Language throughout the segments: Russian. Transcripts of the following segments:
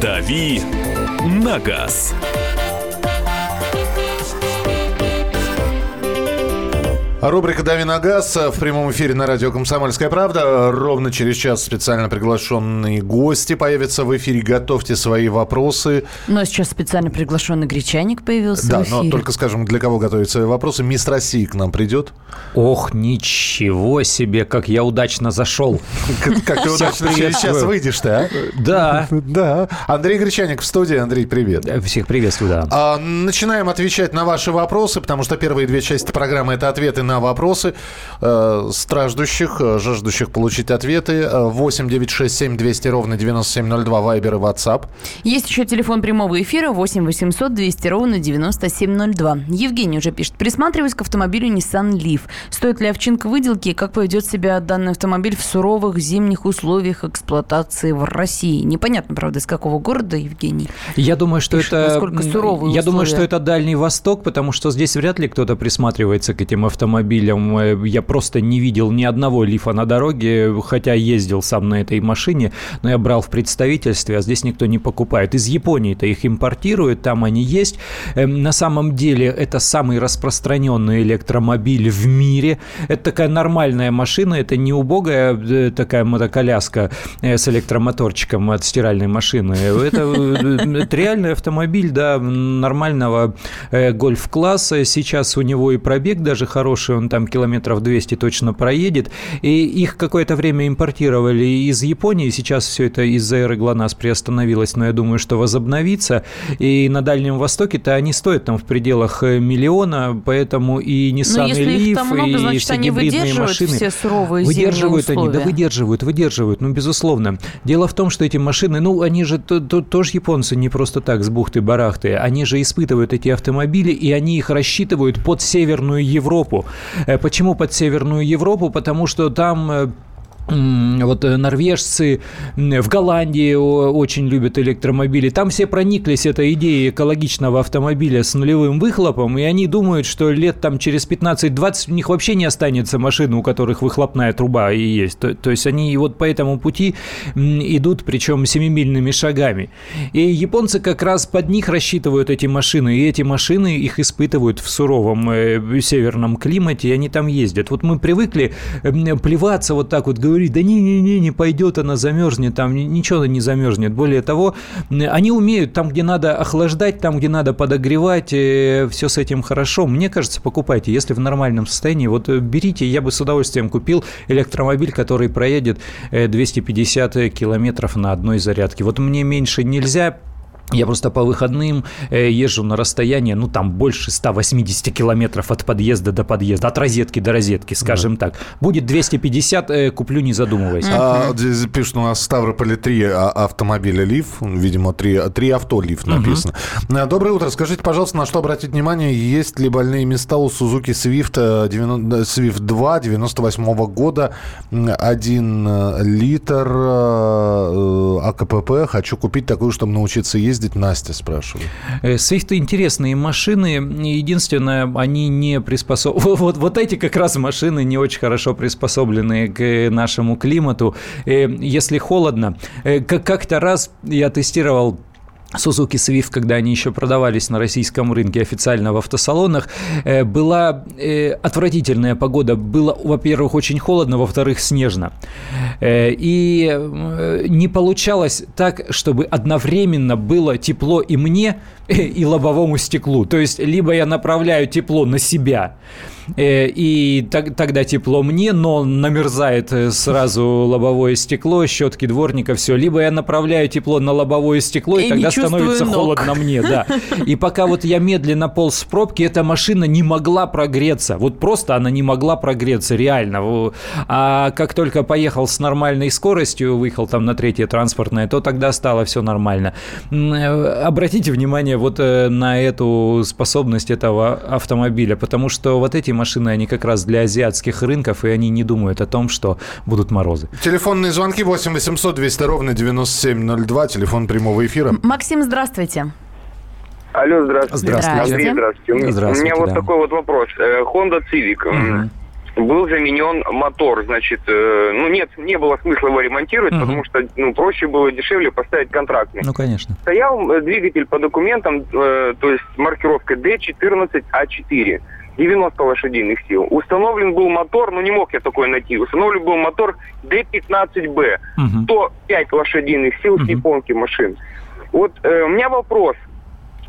«Дави на газ». Рубрика «Дави на газ» в прямом эфире на радио «Комсомольская правда». Ровно через час специально приглашенные гости появятся в эфире. Готовьте свои вопросы. Ну а сейчас специально приглашенный гречаник появился да, в эфире. но только скажем, для кого готовить свои вопросы. Мисс России к нам придет. Ох, ничего себе, как я удачно зашел. Как ты удачно через час выйдешь-то, а? Да. Да. Андрей Гречаник в студии. Андрей, привет. Всех приветствую, да. А, начинаем отвечать на ваши вопросы, потому что первые две части программы – это ответы на вопросы э, страждущих, э, жаждущих получить ответы. 8 967 200 ровно 9702 Вайбер и WhatsApp. Есть еще телефон прямого эфира 8 800 200 ровно 9702. Евгений уже пишет. Присматриваюсь к автомобилю Nissan Leaf. Стоит ли овчинка выделки и как поведет себя данный автомобиль в суровых зимних условиях эксплуатации в России? Непонятно, правда, из какого города, Евгений? Я думаю, что Пишет, это... Я думаю, условия. что это Дальний Восток, потому что здесь вряд ли кто-то присматривается к этим автомобилям. Э, Я просто не видел ни одного лифа на дороге, хотя ездил сам на этой машине, но я брал в представительстве, а здесь никто не покупает. Из Японии-то их импортируют, там они есть. Эм, На самом деле это самый распространенный электромобиль в мире. Это такая нормальная машина, это не убогая э, такая мотоколяска э, с электромоторчиком от стиральной машины. Это, это реальный автомобиль, да, нормального гольф-класса. Сейчас у него и пробег даже хороший, он там километров 200 точно проедет. И их какое-то время импортировали из Японии. Сейчас все это из-за эры ГЛОНАСС приостановилось, но я думаю, что возобновится. И на Дальнем Востоке-то они стоят там в пределах э, миллиона, поэтому и Nissan, Leaf, много, и значит, все гибридные машины. все суровые Выдерживают они, да выдерживают, выдерживают, ну, безусловно. Дело в том, что эти машины, ну, они же то- то- тоже японцы не просто так с бухты-барахты, они же испытывают эти автомобили, и они их рассчитывают под Северную Европу. Э, Почему под Северную Европу? Потому что там э, Вот э, норвежцы в Голландии очень любят электромобили. Там все прониклись этой идеей экологичного автомобиля с нулевым выхлопом, и они думают, что лет там через 15-20 у них вообще не останется машин, у которых выхлопная труба и есть. То, то есть они вот по этому пути идут, причем семимильными шагами. И японцы как раз под них рассчитывают эти машины, и эти машины их испытывают в суровом э, северном климате, и они там ездят. Вот мы привыкли плеваться вот так вот, говорить, да не-не-не, не пойдет, она замерзнет, там ни- ничего не замерзнет. Более того, они умеют там, где надо охлаждать, там, где надо подогревать, все с этим хорошо. Мне кажется, покупайте, если в нормальном состоянии, вот э, берите, я бы с удовольствием купил электромобиль, который проедет э, 250 километров на одной зарядке. Вот мне меньше нельзя, я просто по выходным э, езжу на расстояние, ну, там, больше 180 километров от подъезда до подъезда, от розетки до розетки, скажем так. Будет 250, э, куплю, не задумываясь. А, здесь пишут, у нас в Ставрополе три а, автомобиля Лиф, видимо, три, три авто Лиф написано. А, Доброе утро. Скажите, пожалуйста, на что обратить внимание, есть ли больные места у э, 90 Swift 2 98 года, м, 1 литр АКПП. Хочу купить такую, чтобы научиться ездить. Настя спрашивает. Э, Свифты интересные машины. Единственное, они не приспособлены. Вот, вот эти как раз машины не очень хорошо приспособлены к нашему климату. Э, Если холодно. Э, как- Как-то раз я тестировал Suzuki Swift, когда они еще продавались на российском рынке официально в автосалонах, э, была э, отвратительная погода. Было, во-первых, очень холодно, во-вторых, снежно. Э, И не получалось так, чтобы одновременно было тепло и мне, и лобовому стеклу. То есть, либо я направляю тепло на себя, и тогда тепло мне, но намерзает сразу лобовое стекло, щетки дворника, все. Либо я направляю тепло на лобовое стекло, и, И тогда становится ног. холодно мне, да. И пока вот я медленно полз в пробке, эта машина не могла прогреться. Вот просто она не могла прогреться, реально. А как только поехал с нормальной скоростью, выехал там на третье транспортное, то тогда стало все нормально. Э, Обратите внимание вот э, на эту способность этого автомобиля, потому что вот эти машины, они как раз для азиатских рынков, и они не думают о том, что будут морозы. Телефонные звонки 8 800 200 ровно 9702, телефон прямого эфира. Максим, здравствуйте. Алло, здравствуйте. Здравствуйте. Андрей, здравствуйте. У меня- Здравствуйте, У меня вот да. такой вот вопрос. Э, Honda Civic. м, был заменен мотор, значит, э, ну нет, не было смысла его ремонтировать, Мгм. потому что ну, проще было дешевле поставить контрактный. Ну, конечно. Стоял э, двигатель по документам, э, то есть маркировка D14А4. 90 лошадиных сил. Установлен был мотор, ну не мог я такой найти. Установлен был мотор D15B. Мгм. 105 лошадиных сил с Мгм. японки машин. Вот э, у меня вопрос.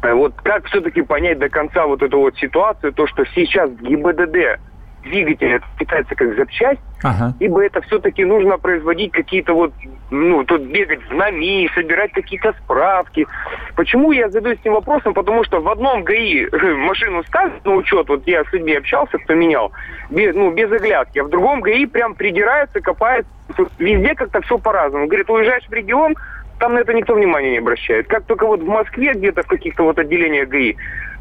Э, Вот как все-таки понять до конца вот эту вот ситуацию, то, что сейчас ГИБДД двигатель это считается как запчасть, Ага. ибо это все-таки нужно производить какие-то вот, ну, тут бегать в НАМИ, собирать какие-то справки. Почему я задаюсь этим вопросом? Потому что в одном ГАИ машину ставят на учет, вот я с людьми общался, кто менял, без, ну, без оглядки, а в другом ГАИ прям придирается, копает, везде как-то все по-разному. Говорит, уезжаешь в регион, там на это никто внимания не обращает. Как только вот в Москве где-то в каких-то вот отделениях ГАИ,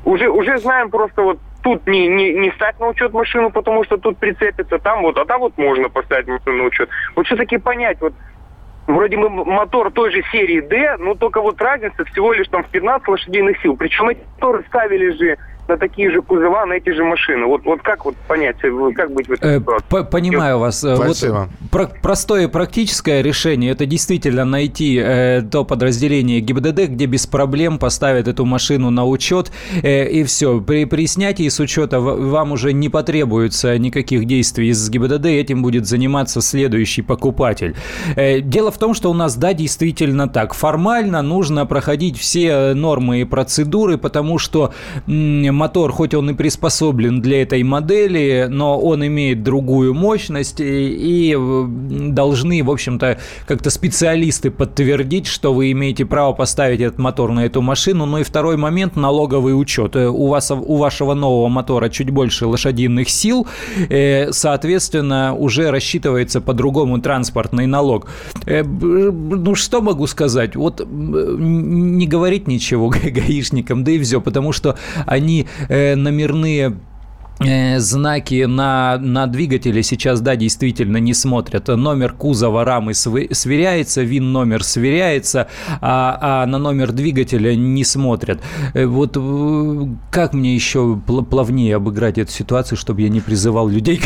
уже, уже знаем просто вот тут не, не, не ставь на учет машину, потому что тут прицепится, там вот, а там вот можно поставить машину на учет. Вот все-таки понять, вот вроде бы м- мотор той же серии D, но только вот разница всего лишь там в 15 лошадиных сил. Причем эти моторы ставили же на такие же кузова, на эти же машины. Вот, вот как вот понять, э, как быть в этой Э, ситуации? по- Понимаю вас. Э, Спасибо. Вот про- простое практическое решение – это действительно найти э, то подразделение ГИБДД, где без проблем поставят эту машину на учет, э, и все. При, при снятии с учета вам уже не потребуется никаких действий из ГИБДД, этим будет заниматься следующий покупатель. Э, дело в том, что у нас, да, действительно так. Формально нужно проходить все нормы и процедуры, потому что м, мотор, хоть он и приспособлен для этой модели, но он имеет другую мощность, и, и, э, должны, в общем-то, как-то специалисты подтвердить, что вы имеете право поставить этот мотор на эту машину. Ну и второй момент – налоговый учет. Э, У, вас, у вашего нового мотора чуть больше лошадиных сил, э, соответственно, уже рассчитывается по-другому транспортный налог. Ну, что могу сказать? Вот не говорить ничего гаишникам, да и все, потому что они э, номерные знаки на, на двигателе сейчас, да, действительно не смотрят. Номер кузова рамы св- сверяется, ВИН номер сверяется, а, а на номер двигателя не смотрят. Э, Вот э, как мне еще пл- плавнее обыграть эту ситуацию, чтобы я не призывал людей к,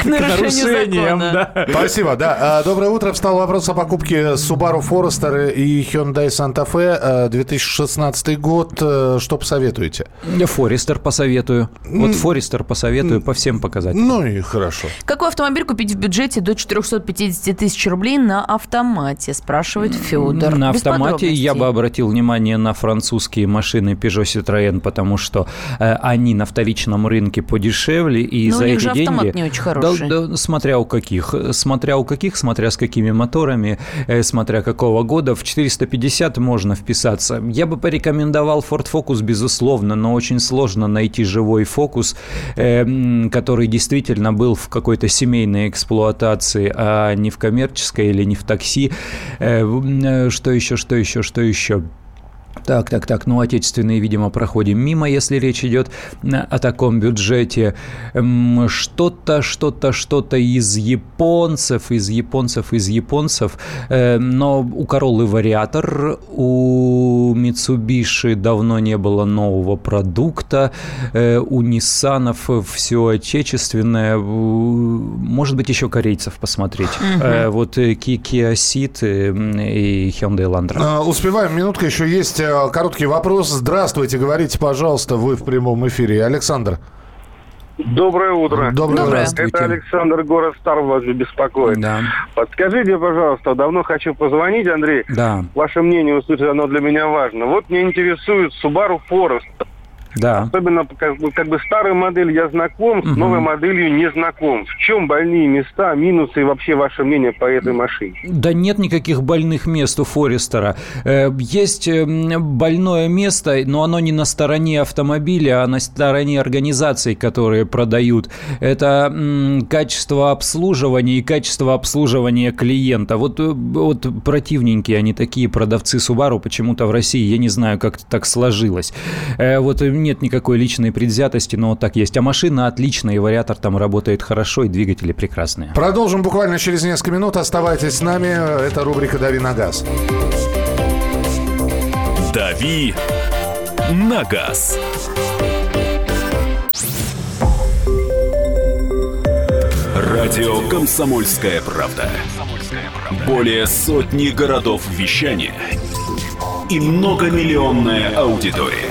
к нарушению нарушениям? да? Спасибо, да. А, Доброе утро. Встал вопрос о покупке Subaru Forester и Hyundai Santa Fe. А, 2016 год. Э, Что посоветуете? Я Форестер посоветую. Вот Форестер посоветую по всем показателям. Ну и хорошо. Какой автомобиль купить в бюджете до 450 тысяч рублей на автомате, спрашивает Федор. На Без автомате я бы обратил внимание на французские машины Peugeot Citroën, потому что э, они на вторичном рынке подешевле, и Но за у них эти же автомат деньги... не очень хороший. Да, да, смотря у каких. Смотря у каких, смотря с какими моторами, э, смотря какого года. В 450 можно вписаться. Я бы порекомендовал Ford Focus, безусловно, но очень сложно найти живой фокус, э, м, который действительно был в какой-то семейной эксплуатации, а не в коммерческой или не в такси. Э, э, Что еще, что еще, что еще? Так, так, так, ну, отечественные, видимо, проходим мимо, если речь идет э, о таком бюджете. Что-то, что-то, что-то из японцев, из японцев, из японцев. Э, Но у Короллы вариатор, у Mitsubishi давно не было нового продукта, э, у Ниссанов все отечественное. Может быть, еще корейцев посмотреть. Вот Ki- Kia Ceed и Hyundai Elantra. А, Успеваем, минутка еще есть. Э, Короткий вопрос. Здравствуйте, говорите, пожалуйста, вы в прямом эфире. Александр. Доброе утро. Доброе утро. Это Александр, город Стар вас беспокоит. Да, Подскажите, пожалуйста, давно хочу позвонить, Андрей. да, Ваше мнение услышать, оно для меня важно. Вот мне интересует Subaru Forester. Да. Особенно как бы, как бы старой модель я знаком, с Мгм. новой моделью не знаком. В чем больные места, минусы и вообще ваше мнение по этой машине? Да нет никаких больных мест у Форестера. Э, Есть э, м, больное место, но оно не на стороне автомобиля, а на стороне организаций, которые продают. Это качество обслуживания и качество обслуживания клиента. Вот, э, вот противненькие они такие продавцы Subaru почему-то в России. Я не знаю, как так сложилось. Э, Вот нет никакой личной предвзятости, но вот так есть. А машина отличная, и вариатор там работает хорошо, и двигатели прекрасные. Продолжим буквально через несколько минут. Оставайтесь с нами. Это рубрика «Дави на газ». «Дави на газ». Радио «Комсомольская правда». Более сотни городов вещания и многомиллионная аудитория.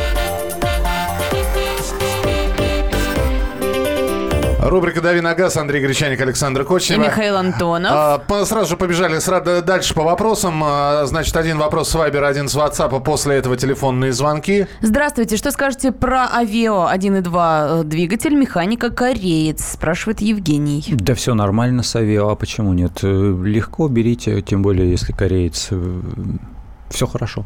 Рубрика «Дави на газ». Андрей Гречаник, Александр И Кочнева. Михаил Антонов. А, по- сразу же побежали сра- дальше по вопросам. А, Значит, один вопрос с Вайбера, один с WhatsApp, после этого телефонные звонки. Здравствуйте, что скажете про Авио 1.2 двигатель механика кореец? Спрашивает Евгений. Да все нормально с авиа, а почему нет? Э, Легко берите, тем более, если кореец. Все хорошо.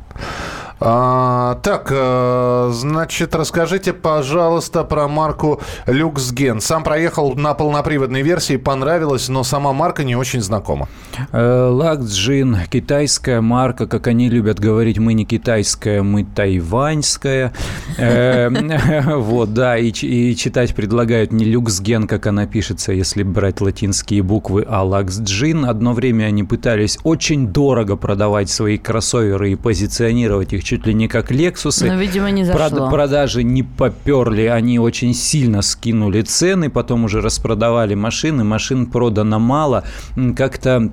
А, так, э, значит, расскажите, пожалуйста, про марку Люксген. Сам проехал на полноприводной версии, понравилось, но сама марка не очень знакома. Э, Лакджин, китайская марка, как они любят говорить, мы не китайская, мы тайваньская. Э, Вот, да, и читать предлагают не люксген, как она пишется, если брать латинские буквы, а лаксджин. Одно время они пытались очень дорого продавать свои кроссоверы и позиционировать их чуть ли не как Лексусы. Но, видимо, не Прод- зашло. продажи не поперли, они очень сильно скинули цены, потом уже распродавали машины, машин продано мало. Как-то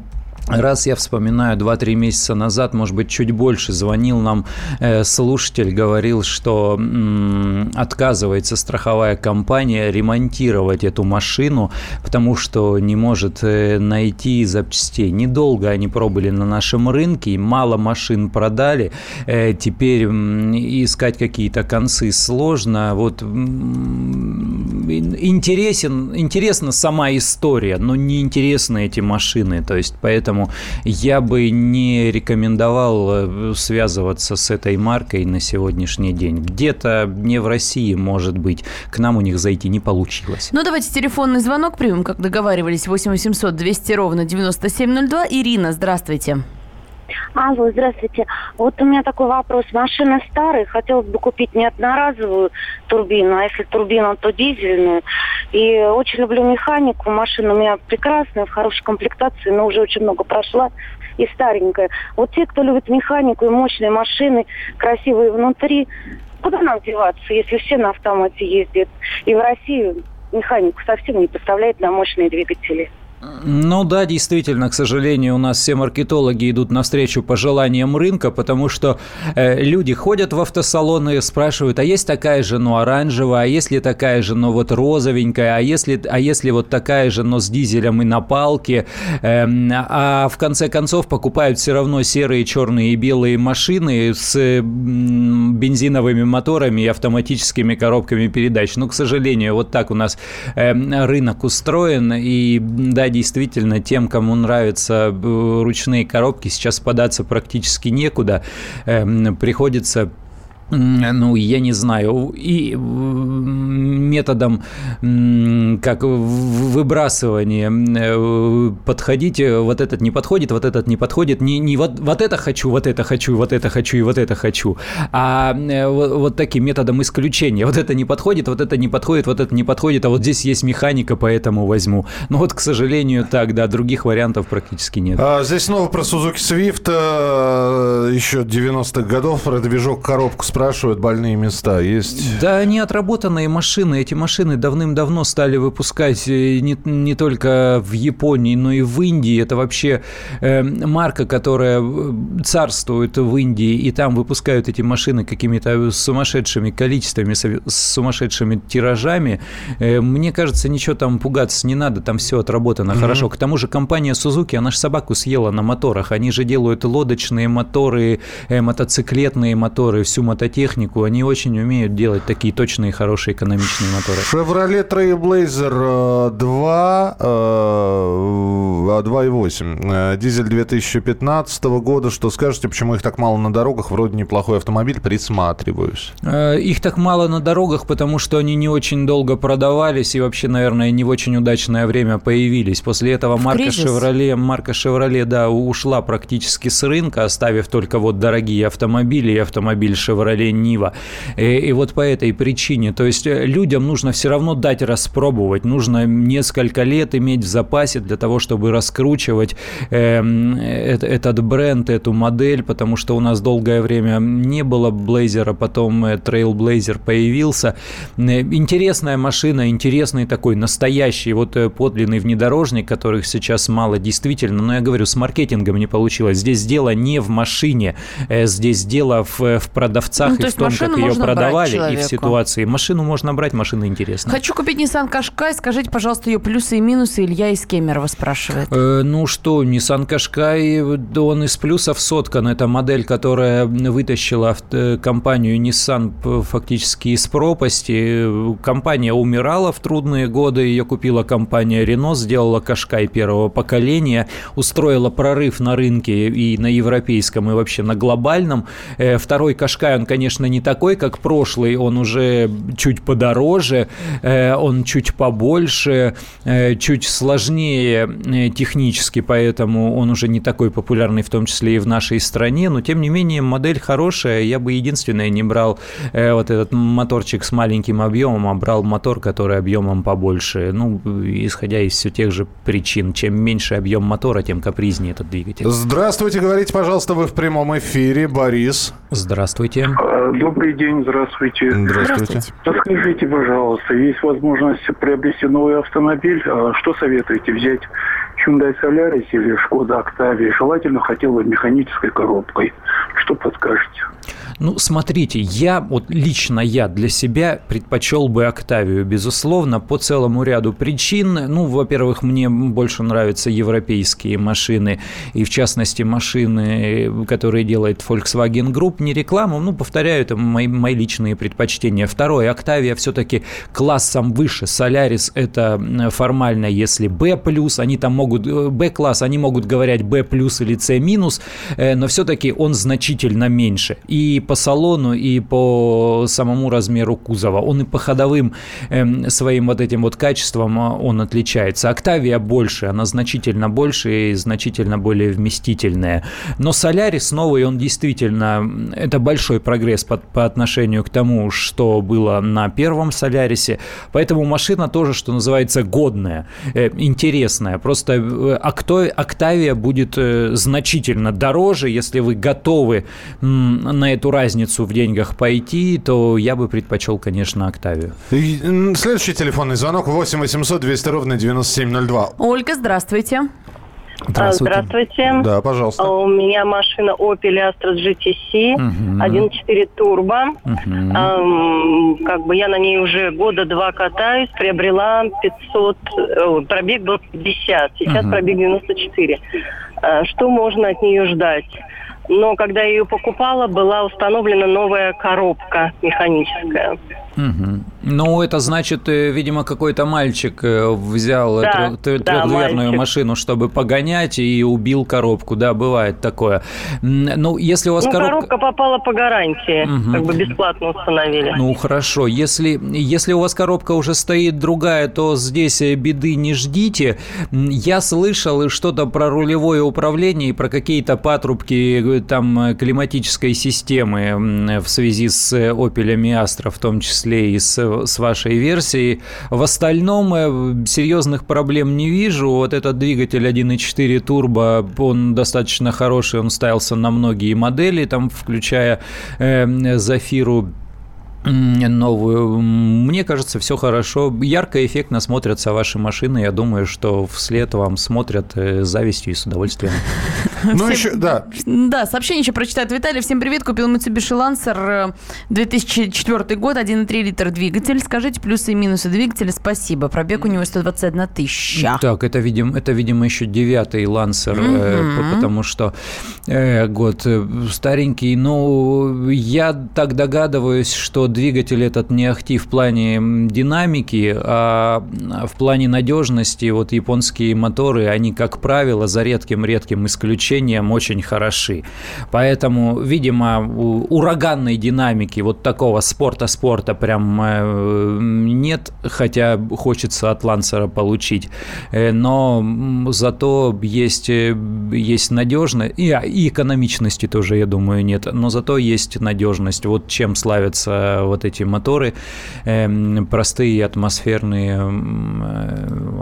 Раз я вспоминаю, 2-3 месяца назад, может быть, чуть больше, звонил нам э, слушатель, говорил, что м, отказывается страховая компания ремонтировать эту машину, потому что не может э, найти запчастей. Недолго они пробыли на нашем рынке, и мало машин продали. Э, теперь м, искать какие-то концы сложно. Вот м, интересен, интересна сама история, но не интересны эти машины. То есть, поэтому я бы не рекомендовал э, связываться с этой маркой на сегодняшний день. Где-то не в России, может быть, к нам у них зайти не получилось. Ну, давайте телефонный звонок примем, как договаривались. 8 800 200 ровно 9702. Ирина, здравствуйте. Алло, здравствуйте. Вот у меня такой вопрос. Машина старая, хотелось бы купить не одноразовую турбину, а если турбину, то дизельную. И очень люблю механику. Машина у меня прекрасная, в хорошей комплектации, но уже очень много прошла и старенькая. Вот те, кто любит механику и мощные машины, красивые внутри, куда нам деваться, если все на автомате ездят? И в России механику совсем не поставляет на мощные двигатели. Ну да, действительно, к сожалению, у нас все маркетологи идут навстречу пожеланиям рынка, потому что э, люди ходят в автосалоны, спрашивают, а есть такая же, но оранжевая, а если такая же, но вот розовенькая, а если, а если вот такая же, но с дизелем и на палке, Эм, а в конце концов покупают все равно серые, черные и белые машины с м, бензиновыми моторами и автоматическими коробками передач. Ну, к сожалению, вот так у нас эм, рынок устроен, и да, действительно, тем, кому нравятся э, ручные коробки, сейчас податься практически некуда. Эм, Приходится ну, я не знаю, и методом как выбрасывания э, подходите, вот этот не подходит, вот этот не подходит, не, не вот, вот это хочу, вот это хочу, вот это хочу и вот это хочу, а э, вот, вот таким методом исключения. Вот это не подходит, вот это не подходит, вот это не подходит, а вот здесь есть механика, поэтому возьму. Ну вот, к сожалению, так, да, других вариантов практически нет. А, здесь снова про Suzuki Swift. э, еще 90-х годов про коробку спрашивают, больные места есть. Да, они отработанные машины. Эти машины давным-давно стали выпускать э, не, не только в Японии, но и в Индии. Это вообще э, марка, которая э, царствует в Индии, и там выпускают эти машины какими-то сумасшедшими количествами, с сумасшедшими тиражами. Э, мне кажется, ничего там пугаться не надо, там все отработано хорошо. К тому же компания Suzuki, она же собаку съела на моторах. Они же делают лодочные моторы, э, мотоциклетные моторы, всю робототехнику, они очень умеют делать такие точные, хорошие, экономичные моторы. Chevrolet Trailblazer 2, 2.8, дизель 2015 года. Что скажете, почему их так мало на дорогах? Вроде неплохой автомобиль, присматриваюсь. Э, их так мало на дорогах, потому что они не очень долго продавались и вообще, наверное, не в очень удачное время появились. После этого В марка кризис? Chevrolet, марка Chevrolet, да, ушла практически с рынка, оставив только вот дорогие автомобили и автомобиль Chevrolet Niva. И, и вот по этой причине, то есть э, людям нужно все равно дать распробовать, нужно несколько лет иметь в запасе для того, чтобы раскручивать эм, э, этот бренд, эту модель, потому что у нас долгое время не было Блейзера, потом э, Trailblazer появился. Э, Интересная машина, интересный такой настоящий вот подлинный внедорожник, которых сейчас мало действительно, но я говорю, с маркетингом не получилось. Здесь дело не в машине, здесь дело в, в продавцах Ну, и то в том, как ее продавали, и в ситуации. Машину можно брать, машина интересная. Хочу купить Nissan Qashqai. Скажите, пожалуйста, ее плюсы и минусы. Илья из Кемерово спрашивает. Э, Ну что, Nissan Qashqai, да он из плюсов соткан. Это модель, которая вытащила авто- компанию Nissan фактически из пропасти. Компания умирала в трудные годы, ее купила компания Renault, сделала Qashqai первого поколения, устроила прорыв на рынке и на европейском, и вообще на глобальном. Э, Второй Qashqai, он, конечно, не такой, как прошлый, он уже чуть подороже, э, он чуть побольше, э, чуть сложнее э, технически, поэтому он уже не такой популярный, в том числе и в нашей стране, но тем не менее модель хорошая, я бы единственное не брал вот этот моторчик с маленьким объемом, а брал мотор, который объемом побольше, ну, исходя из все тех же причин, чем меньше объем мотора, тем капризнее этот двигатель. Здравствуйте, говорите, пожалуйста, вы в прямом эфире. Борис. Здравствуйте. А, Добрый день, здравствуйте. Здравствуйте. Подскажите, пожалуйста, есть возможность приобрести новый автомобиль. А Что советуете взять? Hyundai Solaris или Skoda Octavia? Желательно хотел бы механической коробкой. Что подскажете? Ну, смотрите, я, вот лично я для себя предпочел бы Октавию, безусловно, по целому ряду причин. Ну, во-первых, мне больше нравятся европейские машины, и в частности машины, которые делает Volkswagen Group, не рекламу, ну, повторяю, это мои, мои личные предпочтения. Второе, Октавия все-таки классом выше. Солярис это формально, если B+, они там могут, э, B-класс, они могут говорить B+, или C-, э, но все-таки он значительно меньше. И по салону, и по самому размеру кузова. Он и по ходовым эм, своим вот этим вот качествам а, он отличается. Октавия больше, она значительно больше и значительно более вместительная. Но Солярис новый, он действительно, это большой прогресс по, по отношению к тому, что было на первом Солярисе. Поэтому машина тоже, что называется, годная, э, интересная. Просто э, Октавия будет э, значительно дороже, если вы готовы на эту разницу в деньгах пойти, то я бы предпочел, конечно, Октавию. Следующий телефонный звонок 8 800 200 ровно 9702. Ольга, здравствуйте. Здравствуйте. Здравствуйте. Да, пожалуйста. А У меня машина Opel Astra GTC, Мгм. 1.4 турбо. Мгм. Ам, как бы я на ней уже года два катаюсь, приобрела 500, э, пробег был 50, сейчас Мгм. пробег 94. А, Что можно от нее ждать? Но когда я ее покупала, была установлена новая коробка механическая. Мгм. Ну, это значит, э, видимо, какой-то мальчик э, взял Да, трё- трё- да, трехдверную мальчик. машину, чтобы погонять, и убил коробку. Да, бывает такое. Ну, если у вас Ну, коробка... коробка попала по гарантии, Мгм. как бы бесплатно установили. Ну хорошо, если, если у вас коробка уже стоит другая, то здесь э, беды не ждите. Я слышал что-то про рулевое управление и про какие-то патрубки э, там э, климатической системы в связи с э, Opel Astra, в том числе и с, с вашей версией. В остальном э, серьезных проблем не вижу. Вот этот двигатель 1.4 турбо, он достаточно хороший, он ставился на многие модели, там, включая э, новую. Мне кажется, все хорошо. Ярко, эффектно смотрятся ваши машины. Я думаю, что вслед вам смотрят э, завистью и с удовольствием. Ну, еще, да. Да, сообщение еще прочитает Виталий. Всем привет. Купил Mitsubishi Lancer 2004 год, 1,3 литр двигатель. Скажите плюсы и минусы двигателя. Спасибо. Пробег у него 121 тысяча. Так, это, видимо, это, видимо еще девятый Lancer, mm-hmm. потому что э, год старенький. Ну, я так догадываюсь, что двигатель этот не ахти в плане динамики, а в плане надежности. Вот японские моторы, они, как правило, за редким-редким исключением очень хороши. Поэтому, видимо, ураганной динамики, вот такого спорта-спорта прям э, нет, хотя хочется от Лансера получить. Э, но зато есть, э, есть надежность, и, и экономичности тоже, я думаю, нет, но зато есть надежность. Вот чем славятся вот эти моторы, эм, простые, атмосферные,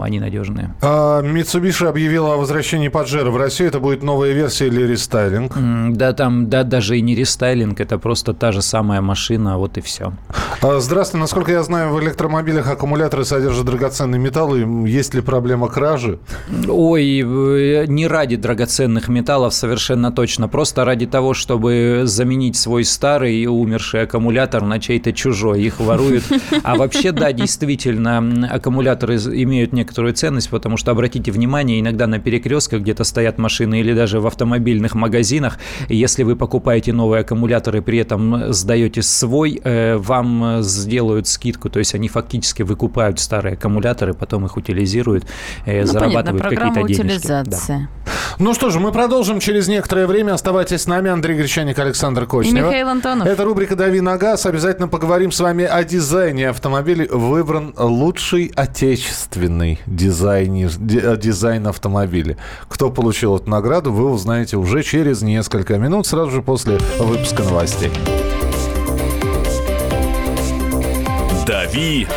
они надежные. А Mitsubishi объявила о возвращении Паджеро в Россию. Это будет новая версия или рестайлинг? Да, там, да, даже и не рестайлинг, это просто та же самая машина, вот и все. А, здравствуйте, насколько я знаю, в электромобилях аккумуляторы содержат драгоценные металлы. Есть ли проблема кражи? Ой, э, не ради драгоценных металлов совершенно точно, просто ради того, чтобы заменить свой старый умерший аккумулятор на чей-то чужой, их воруют. А вообще, да, действительно, аккумуляторы имеют некоторую ценность, потому что, обратите внимание, иногда на перекрестках где-то стоят машины или даже в автомобильных магазинах, если вы покупаете новые аккумуляторы, при этом сдаете свой, э, вам сделают скидку, то есть они фактически выкупают старые аккумуляторы, потом их утилизируют, э, ну, зарабатывают какие-то денежки. Да. Ну что же, мы продолжим через некоторое время. Оставайтесь с нами. Андрей Гречаник, Александр Кочнев. И Михаил Антонов. Это рубрика «Дави на газ». Обязательно поговорим с вами о дизайне автомобилей. Выбран лучший отечественный дизайн, э, дизайн автомобиля. Кто получил эту награду, вы узнаете уже через несколько минут, сразу же после выпуска новостей. «Дави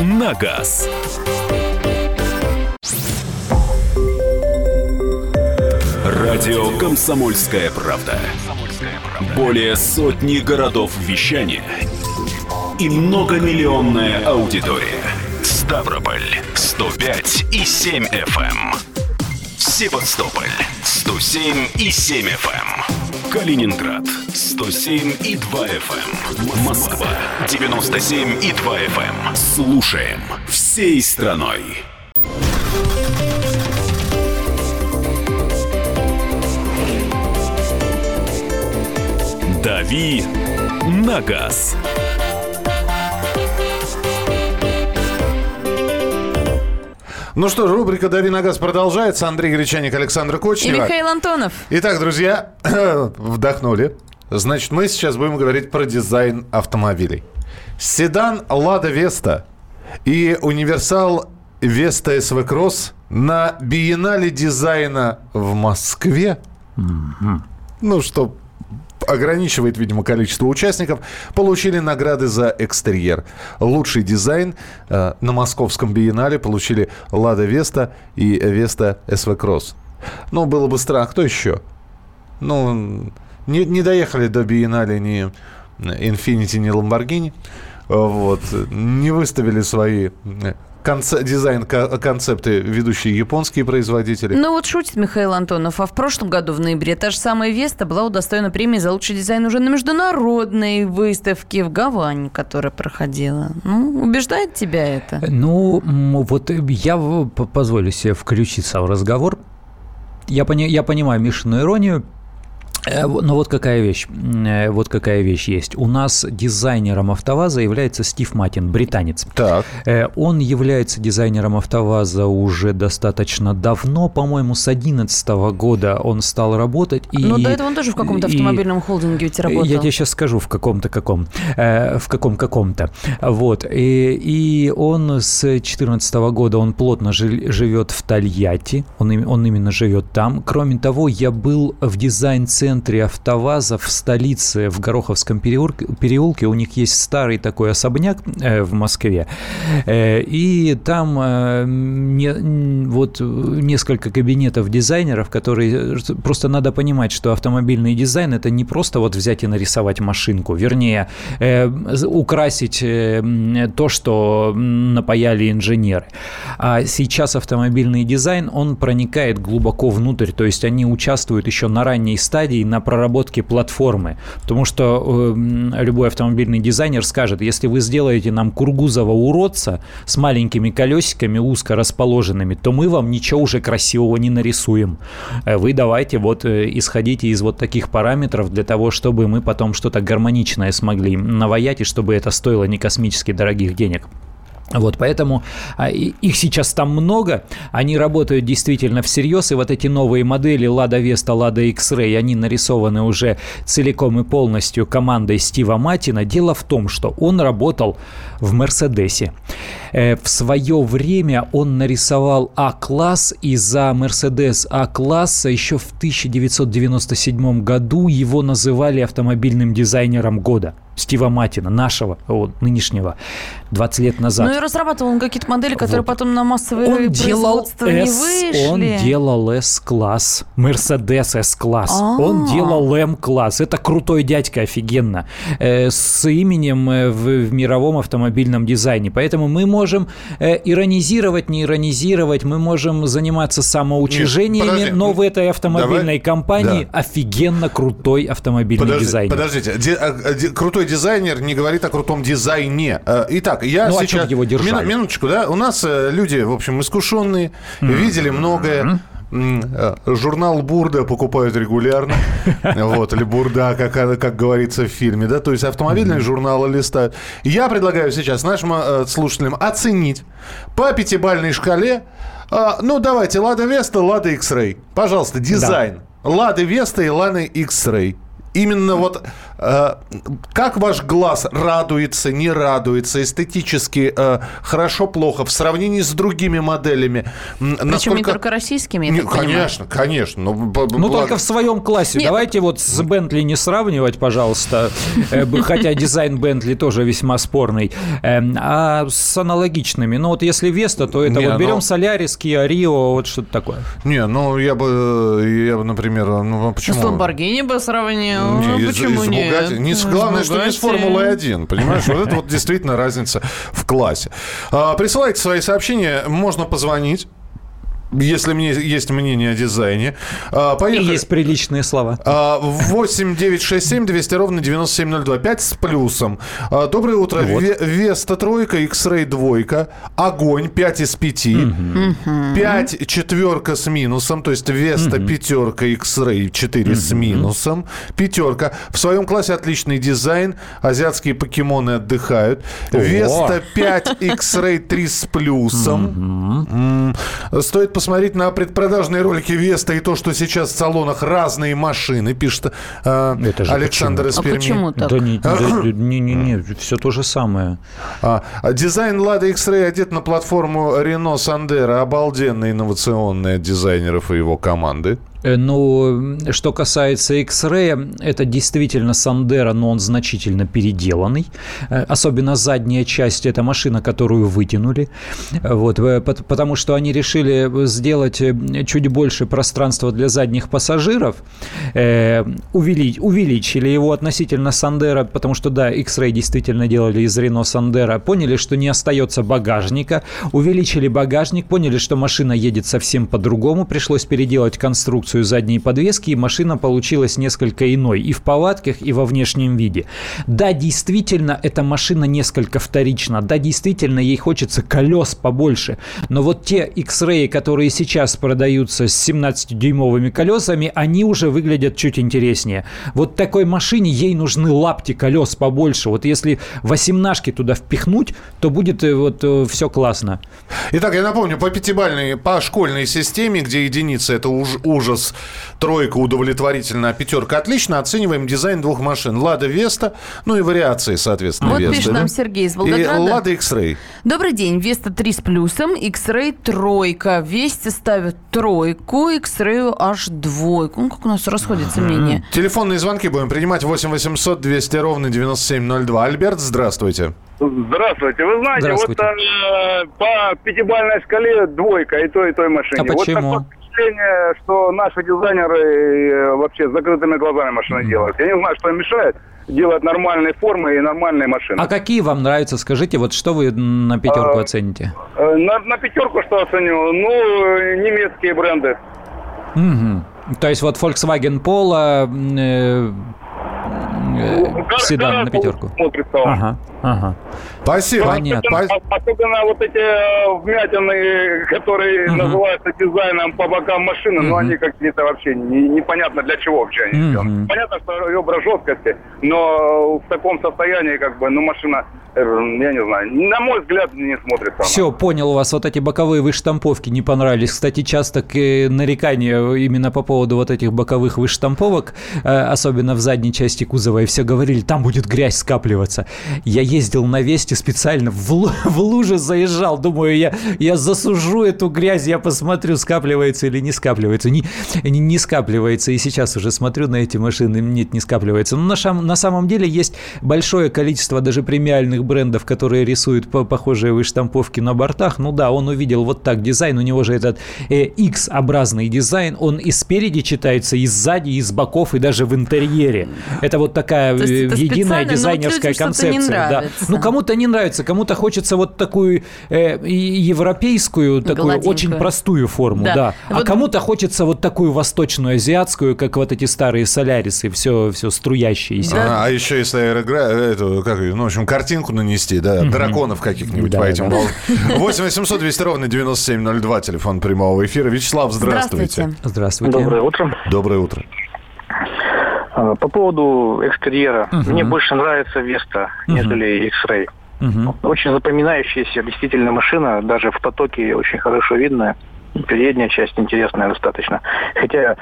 на газ». Радио «Комсомольская правда». Более сотни городов вещания и многомиллионная аудитория. Ставрополь 105 и 7 FM. Эм. Севастополь 107 и 7 FM. Эм. Калининград 107 и 2 FM. Эм. Москва 97 и 2 FM. Слушаем всей страной. «Дави на газ». Ну что ж, рубрика «Дави на газ» продолжается. Андрей Гречаник, Александр Кочнев. И Михаил Антонов. Итак, друзья, вдохнули. Значит, мы сейчас будем говорить про дизайн автомобилей. Седан «Лада Веста» и универсал «Vesta SW Cross» на биеннале дизайна в Москве. Mm-hmm. Ну, что ограничивает, видимо, количество участников, получили награды за экстерьер. Лучший дизайн э, на московском биеннале получили Лада Веста и Vesta SW Cross. Ну, было бы странно. Кто еще? Ну, не, не доехали до биеннале ни Infiniti, ни Lamborghini. Вот. Не выставили свои конце, дизайн концепты ведущие японские производители. Ну вот шутит Михаил Антонов. А в прошлом году в ноябре та же самая Веста была удостоена премии за лучший дизайн уже на международной выставке в Гаване, которая проходила. Ну, убеждает тебя это? Ну, вот я позволю себе включиться в разговор. Я, пони, я понимаю Мишину иронию, Э, но вот какая вещь, э, вот какая вещь есть. У нас дизайнером АвтоВАЗа является Стив Матин, британец. Так. Э, он является дизайнером АвтоВАЗа уже достаточно давно, по-моему, с 2011 года он стал работать. И, Но до этого он тоже в каком-то автомобильном и, холдинге ведь работал. Я тебе сейчас скажу, в каком-то каком. В каком каком-то. Вот. И, и он с 2014 года, он плотно живет в Тольятти, он, он именно живет там. Кроме того, я был в дизайн-центре центре АвтоВАЗа в столице, в Гороховском переулке, переулке. У них есть старый такой особняк э, в Москве. Э, и там э, не, вот несколько кабинетов дизайнеров, которые... Просто надо понимать, что автомобильный дизайн – это не просто вот взять и нарисовать машинку. Вернее, украсить то, что напаяли инженеры. А сейчас автомобильный дизайн, он проникает глубоко внутрь, то есть они участвуют еще на ранней стадии на проработке платформы. Потому что э, любой автомобильный дизайнер скажет, если вы сделаете нам Кургузова уродца с маленькими колесиками, узко расположенными, то мы вам ничего уже красивого не нарисуем. Э, вы давайте вот э, исходите из вот таких параметров для того, чтобы мы потом что-то гармоничное смогли наваять и чтобы это стоило не космически дорогих денег. Вот, поэтому а, их сейчас там много, они работают действительно всерьез, и вот эти новые модели Lada Vesta, Lada X-Ray, они нарисованы уже целиком и полностью командой Стива Матина. Дело в том, что он работал в Мерседесе. Э, в свое время он нарисовал А-класс, и за Мерседес А-класса еще в 1997 году его называли автомобильным дизайнером года. Стива Матина, нашего, вот, нынешнего, 20 лет назад. Ну и разрабатывал он какие-то модели, которые вот. потом на массовые он делал не S, вышли. Он делал S-класс, Mercedes S-класс, А-а-а. он делал M-класс. Это крутой дядька, офигенно. Э, с именем э, в, в мировом автомобильном дизайне. Поэтому мы можем э, иронизировать, не иронизировать, мы можем заниматься самоучрежениями, Нет, но в этой автомобильной Давай. компании да. офигенно крутой автомобильный Подожди, дизайн. Подождите, Ди, а, ди, крутой дизайнер не говорит о крутом дизайне. Э, итак, я ну, сейчас... А его держали? Мину, минуточку, да? У нас э, люди, в общем, искушенные, mm-hmm. видели многое. Э, журнал Бурда покупают регулярно. Вот, или Бурда, как, как говорится в фильме, да, то есть автомобильные журналы листают. Я предлагаю сейчас нашим слушателям оценить по пятибальной шкале, ну, давайте, Лада Веста, Лада X-Ray. Пожалуйста, дизайн. Лада Веста и Лада X-Ray. Именно вот э, как ваш глаз радуется, не радуется, эстетически э, хорошо, плохо в сравнении с другими моделями. Причем Насколько... не только российскими, я не, Конечно, понимаю. конечно. Но, ну, ну только в своем классе. Нет. Давайте вот с Бентли не сравнивать, пожалуйста, э, хотя дизайн Бентли тоже весьма спорный, эм, а с аналогичными. Ну вот если Веста, то это вот берем Солярис, Kia Rio, вот что-то такое. Не, ну я бы, я бы, например, ну почему? С Ламборгини бы сравнил. Не, из, Почему из нет? Бугати. Не, главное, что не с Формулы-1, понимаешь? Вот это вот действительно разница в классе. А, присылайте свои сообщения, можно позвонить. Если мне есть мнение о дизайне. А, поехали. И есть приличные слова. 8 9 6 7 200 ровно 9702. 5 с плюсом. А, доброе утро. Вот. Веста тройка, X-Ray двойка. Огонь 5 из 5. Угу. 5 четверка с минусом. То есть Веста угу. пятерка, X-Ray 4 угу. с минусом. Пятерка. В своем классе отличный дизайн. Азиатские покемоны отдыхают. Веста 5, X-Ray 3 с плюсом. Угу. Стоит посмотреть на предпродажные ролики Веста и то, что сейчас в салонах разные машины, пишет э, Это же Александр почему? из Перми. А почему так? Да не, да, не, не, не, все то же самое. А, дизайн Lada X-Ray одет на платформу Renault Sandero. Обалденно инновационный от дизайнеров и его команды. Э, ну, что касается X-Ray, это действительно Сандера, но он значительно переделанный. Э, особенно задняя часть – это машина, которую вытянули. Вот, э, потому что они решили сделать чуть больше пространства для задних пассажиров. Увеличить, увеличили его относительно Сандера, потому что, да, X-Ray действительно делали из Рено Сандера. Поняли, что не остается багажника. Увеличили багажник, поняли, что машина едет совсем по-другому. Пришлось переделать конструкцию конструкцию задней подвески, и машина получилась несколько иной и в повадках, и во внешнем виде. Да, действительно, эта машина несколько вторична. Да, действительно, ей хочется колес побольше. Но вот те X-Ray, которые сейчас продаются с 17-дюймовыми колесами, они уже выглядят чуть интереснее. Вот такой машине ей нужны лапти колес побольше. Вот если восемнашки туда впихнуть, то будет э, вот э, все классно. Итак, я напомню, по пятибальной, по школьной системе, где единица это уж ужас, Логос тройка удовлетворительно, а пятерка отлично. Оцениваем дизайн двух машин. Лада Веста, ну и вариации, соответственно, Вот Весты. пишет да? нам Сергей из И Волгограда. Лада X-Ray. Добрый день. Веста 3 с плюсом, X-Ray тройка. Весте ставят тройку, X-Ray аж двойку. Ну, как у нас расходятся мнения. Телефонные звонки будем принимать 8 800 200 ровно 9702. Альберт, здравствуйте. Здравствуйте. Вы знаете, Здравствуйте. вот э, по пятибалльной шкале двойка и той, и той машине. А почему? Вот впечатление, что наши дизайнеры э, вообще с закрытыми глазами машины делают. Я не знаю, что им мешает делать нормальные формы и нормальные машины. А какие вам нравятся? Скажите, вот что вы на пятерку А, оцените? Э, На, на пятерку что оценил? Ну, немецкие бренды. Мгм. То есть вот Volkswagen Polo, э, э, Гар- седан на пятерку. смотрится он. Ага, ага. Спасибо. Понятно. Особенно, особенно вот эти э, вмятины, которые Мгм. называются дизайном по бокам машины, но Мгм. они какие-то вообще не- непонятно для чего вообще они сделаны. Понятно, что ребра жесткости, но в таком состоянии, как бы, ну, машина, э, я не знаю, на мой взгляд, не смотрится она. Все, понял, у вас вот эти боковые выштамповки не понравились. Кстати, часто к- э, нарекания именно по поводу вот этих боковых выштамповок, особенно в задней части кузова, все говорили, там будет грязь скапливаться. Я ездил на Весте специально, в, лу- в луже заезжал, думаю, я, я засужу эту грязь, я посмотрю, скапливается или не скапливается. Не, не, не скапливается, и сейчас уже смотрю на эти машины, нет, не скапливается. Но на, шам- на самом деле есть большое количество даже премиальных брендов, которые рисуют по- похожие выштамповки на бортах. Ну да, он увидел вот так дизайн, у него же этот э, X-образный дизайн, он и спереди читается, и сзади, и с боков, и даже в интерьере. Это вот такая То есть э, это единая дизайнерская концепция. да. Ну, кому-то не нравится, кому-то хочется вот такую э, европейскую, такую Гладенькую. очень простую форму, Да. да. А Вот- кому-то хочется вот такую восточную, азиатскую, как вот эти старые солярисы, все, все струящиеся. А, а еще если эту, как, ну, в общем, картинку нанести, да, драконов каких-нибудь Да, по этим да. волнам. 8 800 200 ровно 9702, телефон прямого эфира. Вячеслав, здравствуйте. Здравствуйте. Доброе утро. Доброе утро. А, По поводу экстерьера. Мгм. Мне больше нравится Веста, Мгм. нежели X-Ray. Мгм. Очень запоминающаяся действительно машина, даже в потоке очень хорошо видно. Передняя часть интересная достаточно. Хотя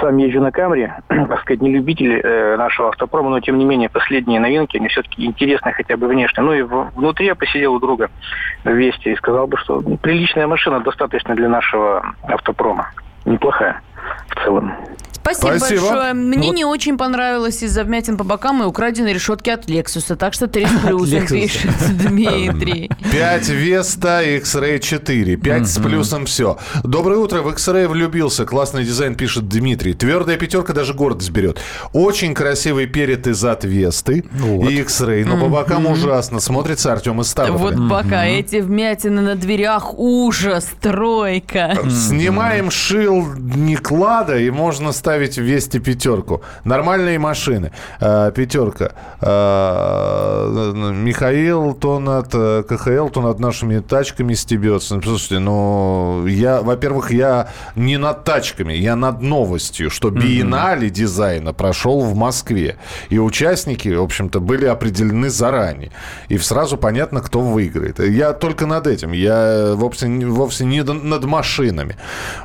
сам езжу на Камри, так сказать, не любитель э, нашего автопрома, но тем не менее последние новинки, они все-таки интересны хотя бы внешне. Ну и в- внутри я посидел у друга в Весте и сказал бы, что приличная машина достаточно для нашего автопрома. Неплохая в целом. Спасибо, Спасибо. большое. Мне Вот- не очень понравилось из-за вмятин по бокам и украденной решетки от Лексуса. Так что три с плюсом Lexus. пишет Дмитрий. 5 Веста, X-Ray 4. 5 с плюсом все. Доброе утро. В X-Ray влюбился. Классный дизайн, пишет Дмитрий. Твердая пятерка даже гордость берет. Очень красивый перед и зад Весты Вот. и X-Ray. Но по бокам ужасно. Смотрится Артем из Ставрополя. Вот пока эти вмятины на дверях ужас, тройка. Снимаем шилдник Лада и можно ставить в Весте пятерку. Нормальные машины. Э, пятерка. Э, Михаил то над э, КХЛ, то над нашими тачками стебется. Слушайте, ну, я, во-первых, я не над тачками, я над новостью, что биеннале дизайна прошел в Москве. И участники, в общем-то, были определены заранее. И сразу понятно, кто выиграет. Я только над этим. Я вовсе, вовсе не над машинами.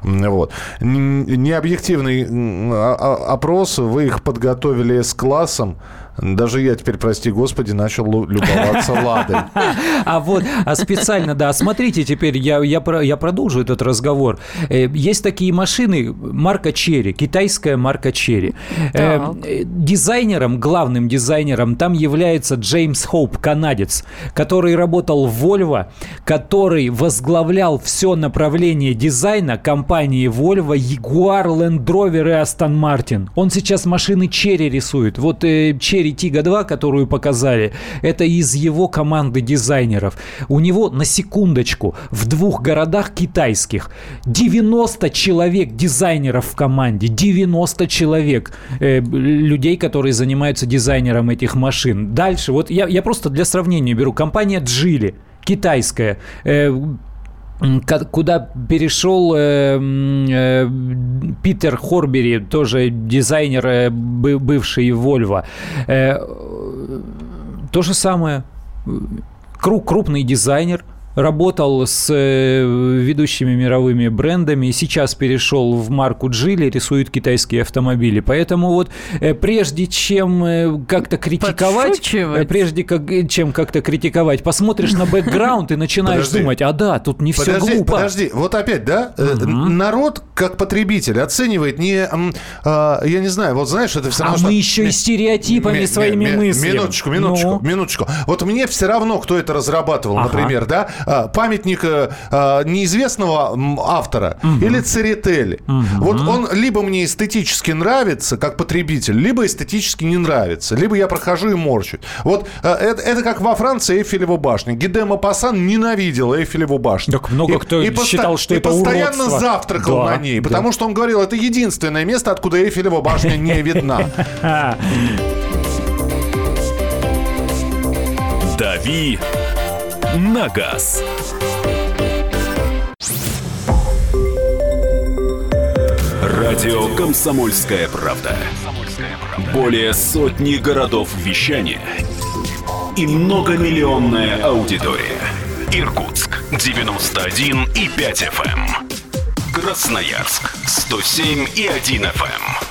Вот. Необъективный опрос. Вы их подготовили с-классом. Даже я теперь, прости господи, начал любоваться «Ладой». А вот, а специально, да, смотрите, теперь я, я, я продолжу этот разговор. Э, Есть такие машины, марка Черри, китайская марка Черри. Э, э, Дизайнером, главным дизайнером там является Джеймс Хоуп, канадец, который работал в Volvo, который возглавлял все направление дизайна компании Volvo, Jaguar, Land Rover и Aston Martin. Он сейчас машины Chery рисует. Вот Chery Tiggo 2, которую показали, это из его команды дизайнеров. У него, на секундочку, в двух городах китайских 90 человек дизайнеров в команде. 90 человек э, людей, которые занимаются дизайнером этих машин. Дальше, вот я, я просто для сравнения беру. Компания Джили, китайская, э, куда перешел э, э, Питер Хорбери, тоже дизайнер, э, бы- бывший Volvo. Э, то же самое. Кру- крупный дизайнер, работал с э, ведущими мировыми брендами, сейчас перешел в марку Джили, рисует китайские автомобили. Поэтому вот э, прежде чем э, как-то критиковать, прежде как, чем как-то критиковать, посмотришь на бэкграунд и начинаешь Подожди. думать, а да, тут не все Подожди, глупо. подожди, вот опять, да? Э, Народ, как потребитель, оценивает не, а, я не знаю, вот знаешь, это все А равно, мы что- еще и Ми- стереотипами ми- своими ми- мыслями. Минуточку, минуточку, Ну. минуточку. Вот мне все равно, кто это разрабатывал, Ага. например, да? А, Памятник э, неизвестного автора или Церетели. Вот он либо мне эстетически нравится, как потребитель, либо эстетически не нравится. Либо я прохожу и морщусь. Вот э, это, это как во Франции Эйфелева башня. Гидема Пасан ненавидел Эйфелеву башню. Так много кто поста- считал, что и это постоянно уродство. завтракал Да, на ней, да. потому что он говорил, это единственное место, откуда Эйфелева башня не видна. «Дави на газ». Радио «Комсомольская правда». Более сотни городов вещания и многомиллионная аудитория. Иркутск 91 и 5 FM. Красноярск 107 и 1 FM.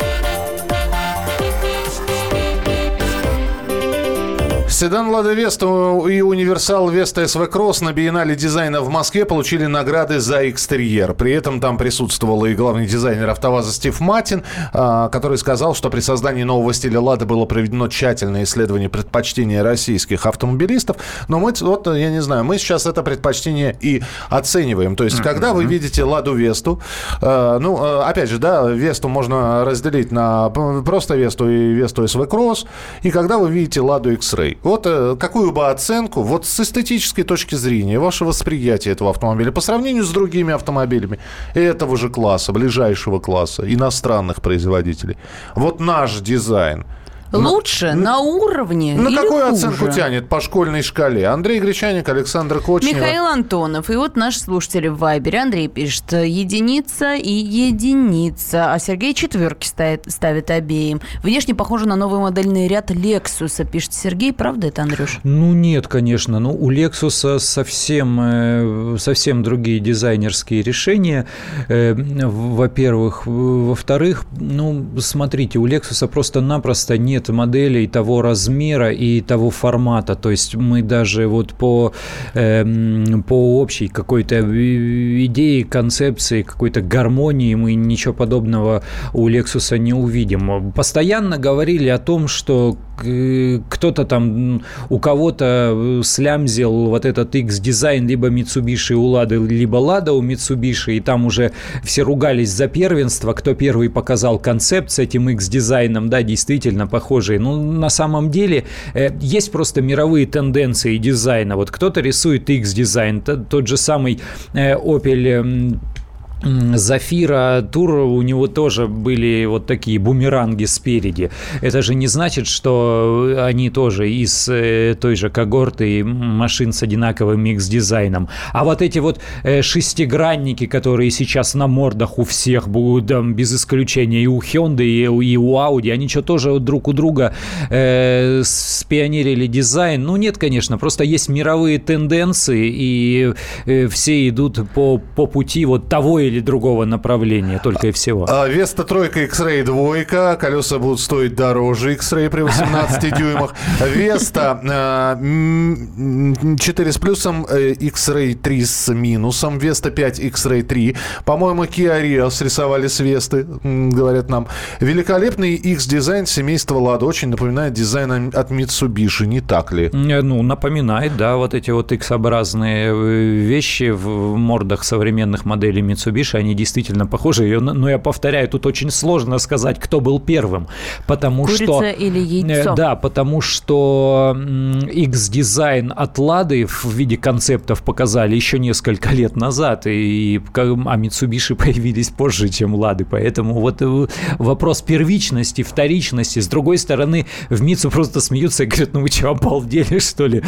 Седан «Лада Веста» и «Универсал Веста СВ Кросс» на биеннале дизайна в Москве получили награды за экстерьер. При этом там присутствовал и главный дизайнер «АвтоВАЗа» Стив Матин, а, который сказал, что при создании нового стиля «Лада» было проведено тщательное исследование предпочтения российских автомобилистов. Но мы, вот, я не знаю, мы сейчас это предпочтение и оцениваем. То есть, когда вы видите «Ладу Весту», э, ну, э, опять же, да, Весту можно разделить на просто Весту и Весту СВ Кросс, и когда вы видите «Ладу X-Ray». Вот э, какую бы оценку, вот с эстетической точки зрения, ваше восприятие этого автомобиля по сравнению с другими автомобилями этого же класса, ближайшего класса, иностранных производителей. Вот наш дизайн. Лучше, на уровне На или какую хуже? оценку тянет по школьной шкале? Андрей Гречаник, Александр Кочнев. Михаил Антонов. И вот наш слушатель в Вайбере. Андрей пишет, единица и единица. А Сергей четверки ставит, ставит обеим. Внешне похоже на новый модельный ряд Лексуса, пишет Сергей. Правда это, Андрюш? Ну нет, конечно. Ну у Lexus совсем э, совсем другие дизайнерские решения. Э, Во-первых, во-вторых, ну смотрите, у Lexus просто-напросто нет моделей того размера и того формата. То есть мы даже вот по э, по общей какой-то и- идее, концепции, какой-то гармонии мы ничего подобного у Lexus не увидим. Постоянно говорили о том, что э, кто-то там, у кого-то э, слямзил вот этот X-дизайн либо Mitsubishi у Лады, либо Лада у Mitsubishi, и там уже все ругались за первенство, кто первый показал концепт с этим X-дизайном, да, действительно похожий. Ну, на самом деле, э, есть просто мировые тенденции дизайна. Вот кто-то рисует X-дизайн, тот же самый э, Opel Зафира Тур, у него тоже были вот такие бумеранги спереди. Это же не значит, что они тоже из э, той же когорты машин с одинаковым X-дизайном. А вот эти вот э, шестигранники, которые сейчас на мордах у всех будут, там, без исключения и у Hyundai, и у, Audi, они что, тоже друг у друга э, спионерили дизайн? Ну, нет, конечно, просто есть мировые тенденции, и э, все идут по, по пути вот того или другого направления, только и всего. А, Веста тройка, X-Ray двойка. Колеса будут стоить дороже X-Ray при 18 дюймах. Веста а, м, 4 с плюсом, э, X-Ray 3 с минусом. Веста 5, X-Ray 3. По-моему, Kia Rio срисовали с Весты, говорят нам. Великолепный X-дизайн семейства Лада. Очень напоминает дизайн от Mitsubishi, не так ли? Э, Ну, напоминает, да, вот эти вот X-образные э, вещи в мордах современных моделей Mitsubishi. Mitsubishi, они действительно похожи. Но я повторяю, тут очень сложно сказать, кто был первым. Потому Курица что... или Э, яйцо? Да, потому что X-дизайн от Лады в виде концептов показали еще несколько лет назад, и, а Mitsubishi появились позже, чем Лады, поэтому вот э, вопрос первичности, вторичности. С другой стороны, в Митсу просто смеются и говорят, ну вы что, обалдели, что ли?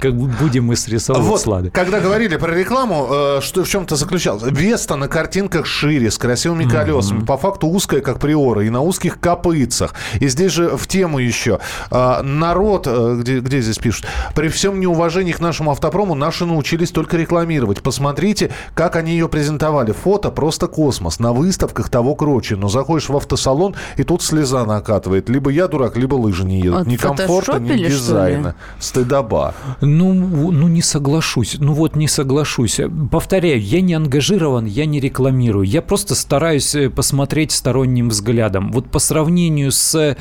Как будем мы срисовывать Вот, с Лады. когда говорили про рекламу, э, что в чем-то заключалось? Веста на картинках шире, с красивыми колесами, по факту узкая, как приора, и на узких копытцах. И здесь же в тему еще. э, народ, э, где, где здесь пишут, при всем неуважении к нашему автопрому, наши научились только рекламировать. Посмотрите, как они ее презентовали. Фото просто космос. На выставках того круче. Но заходишь в автосалон, и тут слеза накатывает. Либо я дурак, либо лыжи не едут. Ни комфорта, ни дизайна. Стыдоба. Ну, ну, не соглашусь. Ну, вот не соглашусь. Повторяю, я не ангажирован, я не рекламирую. Я просто стараюсь э, посмотреть сторонним взглядом. Вот по сравнению с э,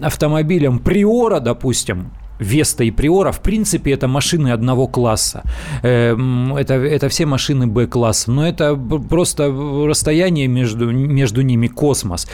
автомобилем Приора, допустим, Веста и Приора, в принципе, это машины одного класса. Э, м, Это, это все машины Б-класса. Но это просто расстояние между, между ними космос.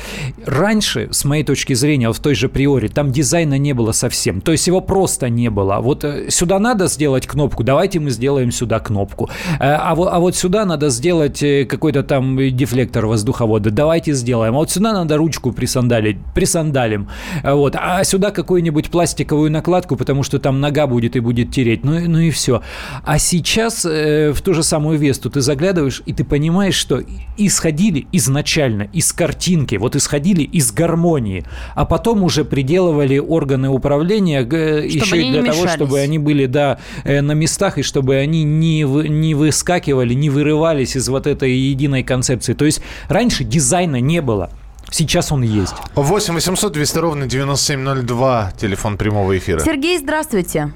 Раньше, с моей точки зрения, в той же Приоре, там дизайна не было совсем. То есть его просто не было. Вот э, сюда надо сделать кнопку, давайте мы сделаем сюда кнопку. Э, А вот, а вот сюда надо сделать э, какой-то там дефлектор воздуховода, давайте сделаем. А вот сюда надо ручку присандалить, присандалим. Вот. А сюда какую-нибудь пластиковую накладку, потому что там нога будет и будет тереть. Ну, и- ну и все. А сейчас э, в ту же самую Весту ты заглядываешь, и ты понимаешь, что исходили изначально из картинки, вот исходили из гармонии, а потом уже приделывали органы управления э, еще и для того, мешались. чтобы они были, да, э, на местах, и чтобы они не, вы- не выскакивали, не вырывались из вот этой единой концепции. То есть раньше дизайна не было. Сейчас он есть. 8 800 200 ровно 9702, телефон прямого эфира. Сергей, здравствуйте.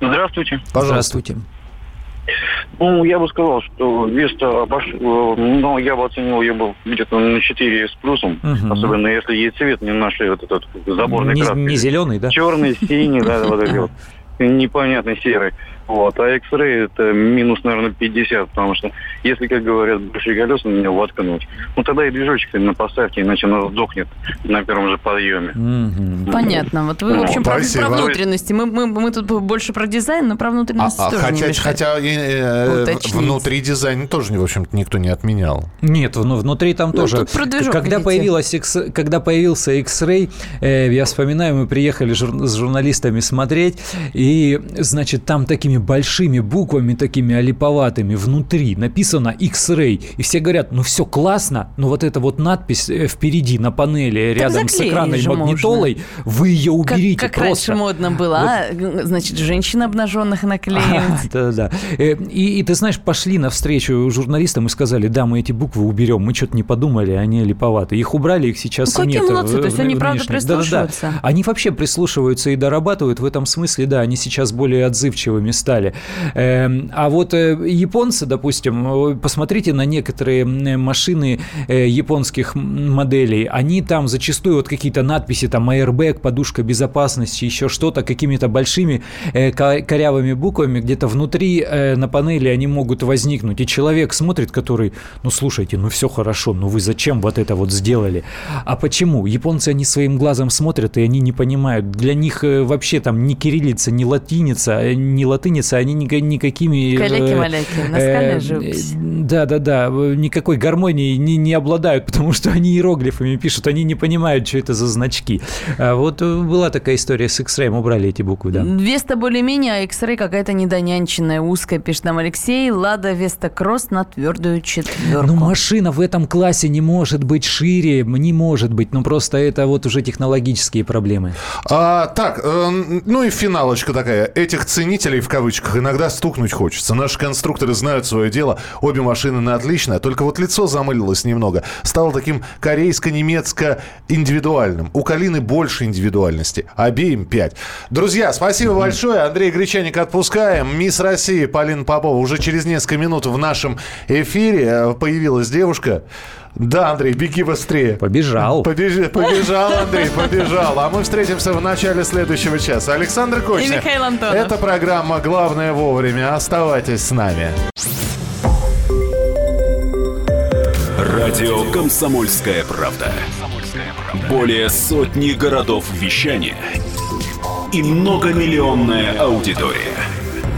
Здравствуйте. Пожалуйста. Здравствуйте. Ну, я бы сказал, что Веста, обош- э, ну, я бы оценил ее бы где-то на 4 с плюсом, Мгм. особенно если ей цвет не нашли вот этот заборный Не, не зеленый, да? Черный, синий, да, вот эти вот непонятный серый. Вот. А X-Ray это минус, наверное, 50, потому что если, как говорят, большие колеса на него воткнуть, ну тогда и движочек на поставьте, иначе она сдохнет на первом же подъеме. Мгм. Понятно. Вот вы, в общем, про, про внутренности. Мы, мы, мы тут больше про дизайн, но про А, внутренности а тоже не хотя, мешает. хотя э, Уточнить. внутри дизайн тоже, в общем-то, никто не отменял. Нет, ну, внутри там Ну, тоже. когда, появилась X, когда появился X-Ray, э, я вспоминаю, мы приехали жур- с журналистами смотреть, и, значит, там такими большими буквами, такими олиповатыми внутри написано X-Ray. И все говорят, ну все классно, но вот эта вот надпись э, впереди на панели рядом с экранной магнитолой, вы ее Как, уберите как просто. раньше модно было, а? Значит, женщин обнаженных наклеивать. Да-да. Э, И, и ты знаешь, пошли навстречу журналистам и сказали, да, мы эти буквы уберем, мы что-то не подумали, они липоваты. Их убрали, их сейчас Ну, какие нет. молодцы, в- то есть в- они в правда нынешних. Да-да-да. прислушиваются. Они вообще прислушиваются и дорабатывают в этом смысле, да, они сейчас более отзывчивыми стали. Эм, А вот э, японцы, допустим, э, посмотрите на некоторые машины э, японских моделей, они там зачастую вот какие-то надписи, там airbag, подушка безопасности, еще что-то, какими-то большими ко- корявыми буквами где-то внутри на панели они могут возникнуть. И человек смотрит, который, ну слушайте, ну все хорошо, ну вы зачем вот это вот сделали? А почему? Японцы, они своим глазом смотрят, и они не понимают. Для них вообще там ни кириллица, ни латиница, ни латыница, они ни- никакими... э, Каляки-маляки, наскальная э, живопись. Да, да, да. Никакой гармонии не, не обладают, потому что они иероглифами пишут, они не понимают, что это за значки. А вот э, была такая история с X-Ray, убрали эти буквы, да. Веста более-менее, а X-Ray какая-то недонянченная, узкая, пишет нам Алексей. Лада Веста Кросс на твердую четверку. Ну, машина в этом классе не может быть шире, не может быть. Ну, просто это вот уже технологические проблемы. А, так, э, ну и финалочка такая. Этих ценителей, в кавычках, иногда стукнуть хочется. Наши конструкторы знают свое дело. Обе машины на отлично. Только вот лицо замылилось немного. Стало таким корейско-немецко-индивидуальным. У Калины больше индивидуальности. Обеим пять. Друзья, спасибо большое. Андрей Гречаник отпускаем. Мисс России Полина Попова уже через несколько минут в нашем эфире э, появилась девушка. Да, Андрей, беги быстрее. Побежал. Побежи- побежал, Андрей, побежал. А мы встретимся в начале следующего часа. Александр Кочнев. И Михаил Антонов. Это программа «Главное вовремя». Оставайтесь с нами. Радио «Комсомольская правда». Более сотни городов вещания и многомиллионная аудитория.